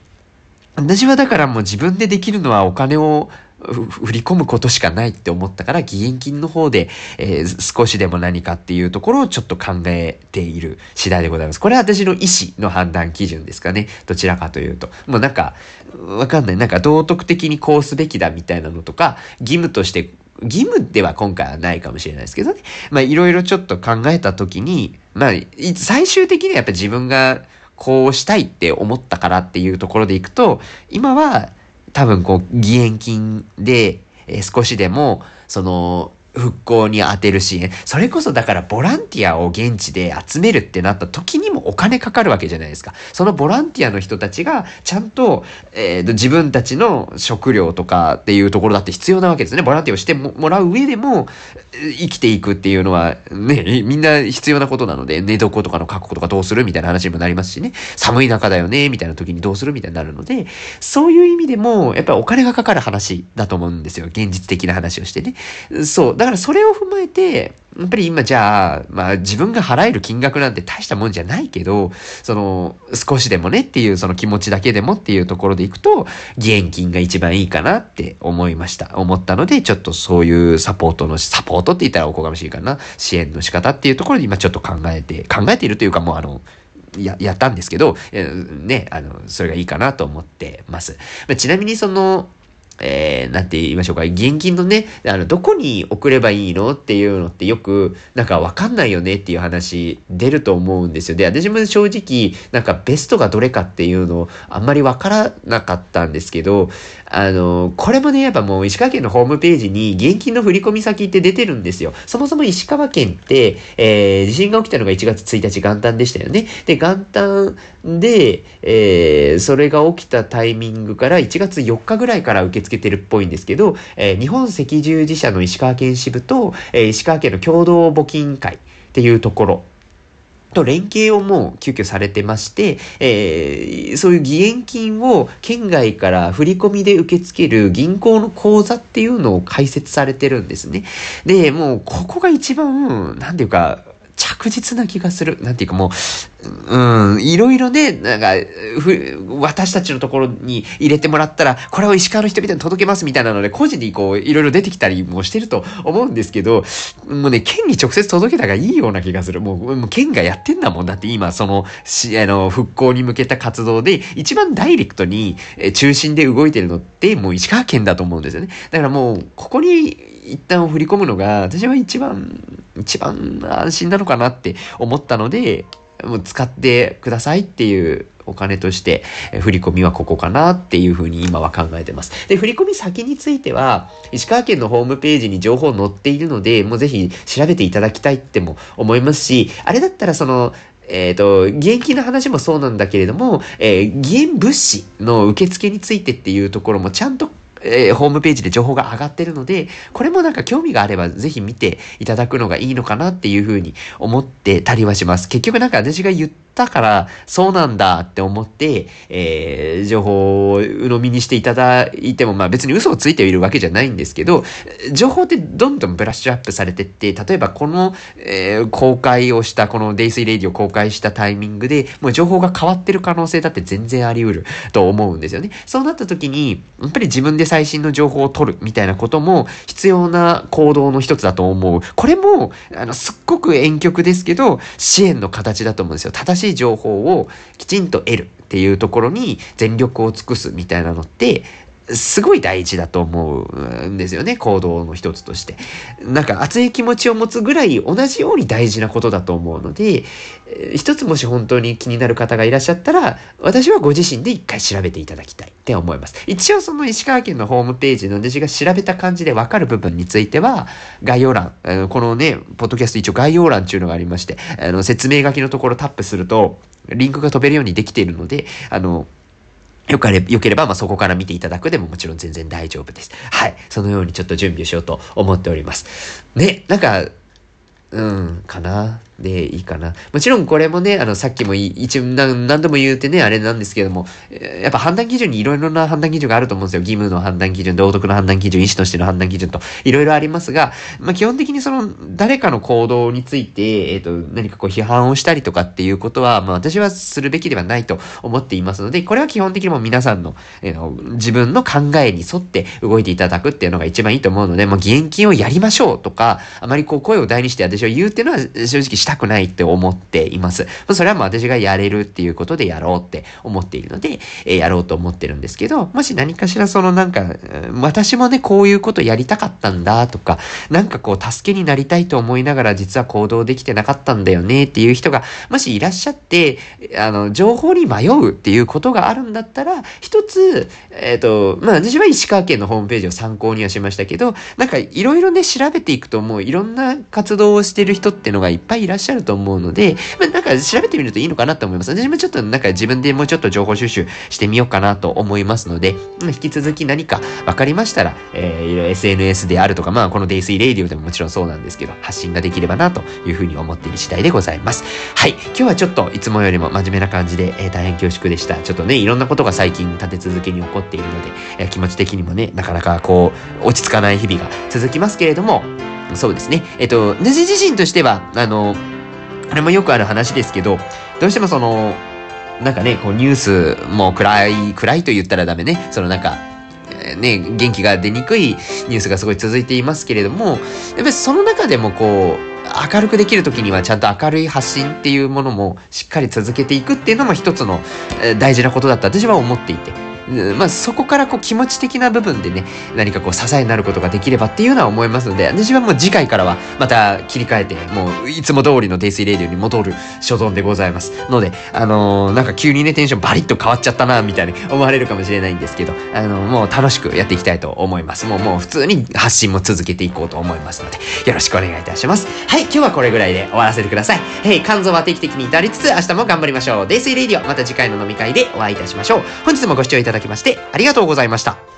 私はだからもう自分でできるのはお金を振り込むことしかないって思ったから義援金の方で、えー、少しでも何かっていうところをちょっと考えている次第でございます。これは私の意思の判断基準ですかね。どちらかというと。もうなんか、わかんない。なんか道徳的にこうすべきだみたいなのとか、義務として義務では今回はないかもしれないですけどね。まあいろいろちょっと考えたときに、まあ最終的にはやっぱ自分がこうしたいって思ったからっていうところでいくと、今は多分こう、義援金で、えー、少しでも、その、復興に充てる支援。それこそだからボランティアを現地で集めるってなった時にもお金かかるわけじゃないですか。そのボランティアの人たちがちゃんと、えー、自分たちの食料とかっていうところだって必要なわけですね。ボランティアをしてもらう上でも生きていくっていうのはね、みんな必要なことなので、寝床とかの確保とかどうするみたいな話にもなりますしね。寒い中だよね、みたいな時にどうするみたいになるので、そういう意味でもやっぱりお金がかかる話だと思うんですよ。現実的な話をしてね。そう。だからそれを踏まえて、やっぱり今じゃあ、まあ自分が払える金額なんて大したもんじゃないけど、その少しでもねっていうその気持ちだけでもっていうところでいくと、義援金が一番いいかなって思いました。思ったので、ちょっとそういうサポートの、サポートって言ったらおこがましいかな。支援の仕方っていうところで今ちょっと考えて、考えているというかもうあの、や、やったんですけど、ね、あの、それがいいかなと思ってます。まちなみにその、えー、なんて言いましょうか、現金のね、あの、どこに送ればいいのっていうのってよく、なんかわかんないよねっていう話出ると思うんですよ。で、私も正直、なんかベストがどれかっていうのをあんまりわからなかったんですけど、あの、これもね、やっぱもう石川県のホームページに現金の振込先って出てるんですよ。そもそも石川県って、えー、地震が起きたのが1月1日元旦でしたよね。で、元旦で、えー、それが起きたタイミングから1月4日ぐらいから受け付けてるっぽいんですけど、えー、日本赤十字社の石川県支部と、えー、石川県の共同募金会っていうところと連携をもう急遽されてまして、えー、そういう義援金を県外から振り込みで受け付ける銀行の口座っていうのを開設されてるんですね。で、もうここが一番、なんていうか、着実な気がする。なんていうかもう、うん、いろいろね、なんか、私たちのところに入れてもらったら、これを石川の人々に届けますみたいなので、個人にこう、いろいろ出てきたりもしてると思うんですけど、もうね、県に直接届けたがいいような気がする。もう、もう県がやってんだもんだって今、その、し、あの、復興に向けた活動で、一番ダイレクトに、え中心で動いてるのって、もう石川県だと思うんですよね。だからもう、ここに一旦振り込むのが、私は一番、一番安心なのかなって思ったので、もう使ってくださいっていうお金として、振り込みはここかなっていうふうに今は考えてます。で、振り込み先については、石川県のホームページに情報載っているので、もうぜひ調べていただきたいっても思いますし、あれだったらその、えっ、ー、と、義援金の話もそうなんだけれども、えー、義援物資の受付についてっていうところもちゃんとえー、ホームページで情報が上がってるので、これもなんか興味があればぜひ見ていただくのがいいのかなっていうふうに思ってたりはします。結局なんか私が言ったから、そうなんだって思って、えー情報を鵜呑みにしていただいても、まあ別に嘘をついているわけじゃないんですけど、情報ってどんどんブラッシュアップされてって、例えばこの、えー公開をした、このデイスイレイディを公開したタイミングで、もう情報が変わってる可能性だって全然あり得ると思うんですよね。そうなった時に、やっぱり自分で最新の情報を取るみたいなことも必要な行動の一つだと思う。これも、あの、すっごく遠曲ですけど、支援の形だと思うんですよ。正しい情報をきちんと得るっていうところに全力を尽くすみたいなのって、すごい大事だと思うんですよね。行動の一つとして。なんか熱い気持ちを持つぐらい同じように大事なことだと思うので、一つもし本当に気になる方がいらっしゃったら、私はご自身で一回調べていただきたいって思います。一応その石川県のホームページの私が調べた感じでわかる部分については、概要欄、このね、ポッドキャスト一応概要欄っていうのがありまして、あの説明書きのところタップすると、リンクが飛べるようにできているので、あの、よかれ、よければ、まあ、そこから見ていただくでももちろん全然大丈夫です。はい。そのようにちょっと準備をしようと思っております。ね、なんか、うん、かな。で、いいかな。もちろんこれもね、あの、さっきも一応何何度も言うてね、あれなんですけども、やっぱ判断基準にいろいろな判断基準があると思うんですよ。義務の判断基準、道徳の判断基準、医師としての判断基準と、いろいろありますが、まあ、基本的にその、誰かの行動について、えっ、と、何かこう批判をしたりとかっていうことは、まあ、私はするべきではないと思っていますので、これは基本的にも皆さんの、えーの自分の考えに沿って動いていただくっていうのが一番いいと思うので、もう義援金をやりましょうとか、あまりこう声を大にして私は言うっていうのは正直したくないって思っています。それはもう私がやれるっていうことでやろうって思っているので、えーやろうと思ってるんですけど、もし何かしらそのなんか、私もね、こういうことやりたかったんだとか、なんかこう助けになりたいと思いながら実は行動できてなかったんだよねっていう人が、もしいらっしゃって、あの、情報に迷うっていうことがあるんだったら、一つ、えっ、と、まあ私は石川県のホームページを参考にはしましたけど、なんかいろいろね、調べていくともういろんな活動をしてる人ってのがいっぱいいらっしゃるらっしゃると思うので、まあなんか調べてみるといいのかなと思います。私もちょっとなんか自分でもうちょっと情報収集してみようかなと思いますので、まあ引き続き何か分かりましたら、えー SNS であるとか、まあこの Day3 Radio でももちろんそうなんですけど、発信ができればなというふうに思っている次第でございます。はい。今日はちょっといつもよりも真面目な感じで、えー大変恐縮でした。ちょっとね、いろんなことが最近立て続けに起こっているので、えー気持ち的にもね、なかなかこう、落ち着かない日々が続きますけれども、そうですね。えっと、私自身としては、あの、あれもよくある話ですけど、どうしてもその、なんかね、こうニュースも暗い、暗いと言ったらダメね。そのなんか、ね、元気が出にくいニュースがすごい続いていますけれども、やっぱりその中でもこう、明るくできる時にはちゃんと明るい発信っていうものもしっかり続けていくっていうのも一つの大事なことだと私は思っていて。まあ、そこからこう気持ち的な部分でね何かこう支えになることができればっていうのは思いますので私はもう次回からはまた切り替えてもういつも通りの「デイスイレディオ」に戻る所存でございます。のであのーなんか急にねテンションバリッと変わっちゃったなみたいに思われるかもしれないんですけどあのもう楽しくやっていきたいと思います。もうもう普通に発信も続けていこうと思いますのでよろしくお願いいたします。はい今日はこれぐらいで終わらせてください。hey 肝臓は定期的に至りつつ明日も頑張りましょう。デイスイレディオまた次回の飲み会でお会いいたしましょう。本日もご視聴いただだきましてありがとうございました。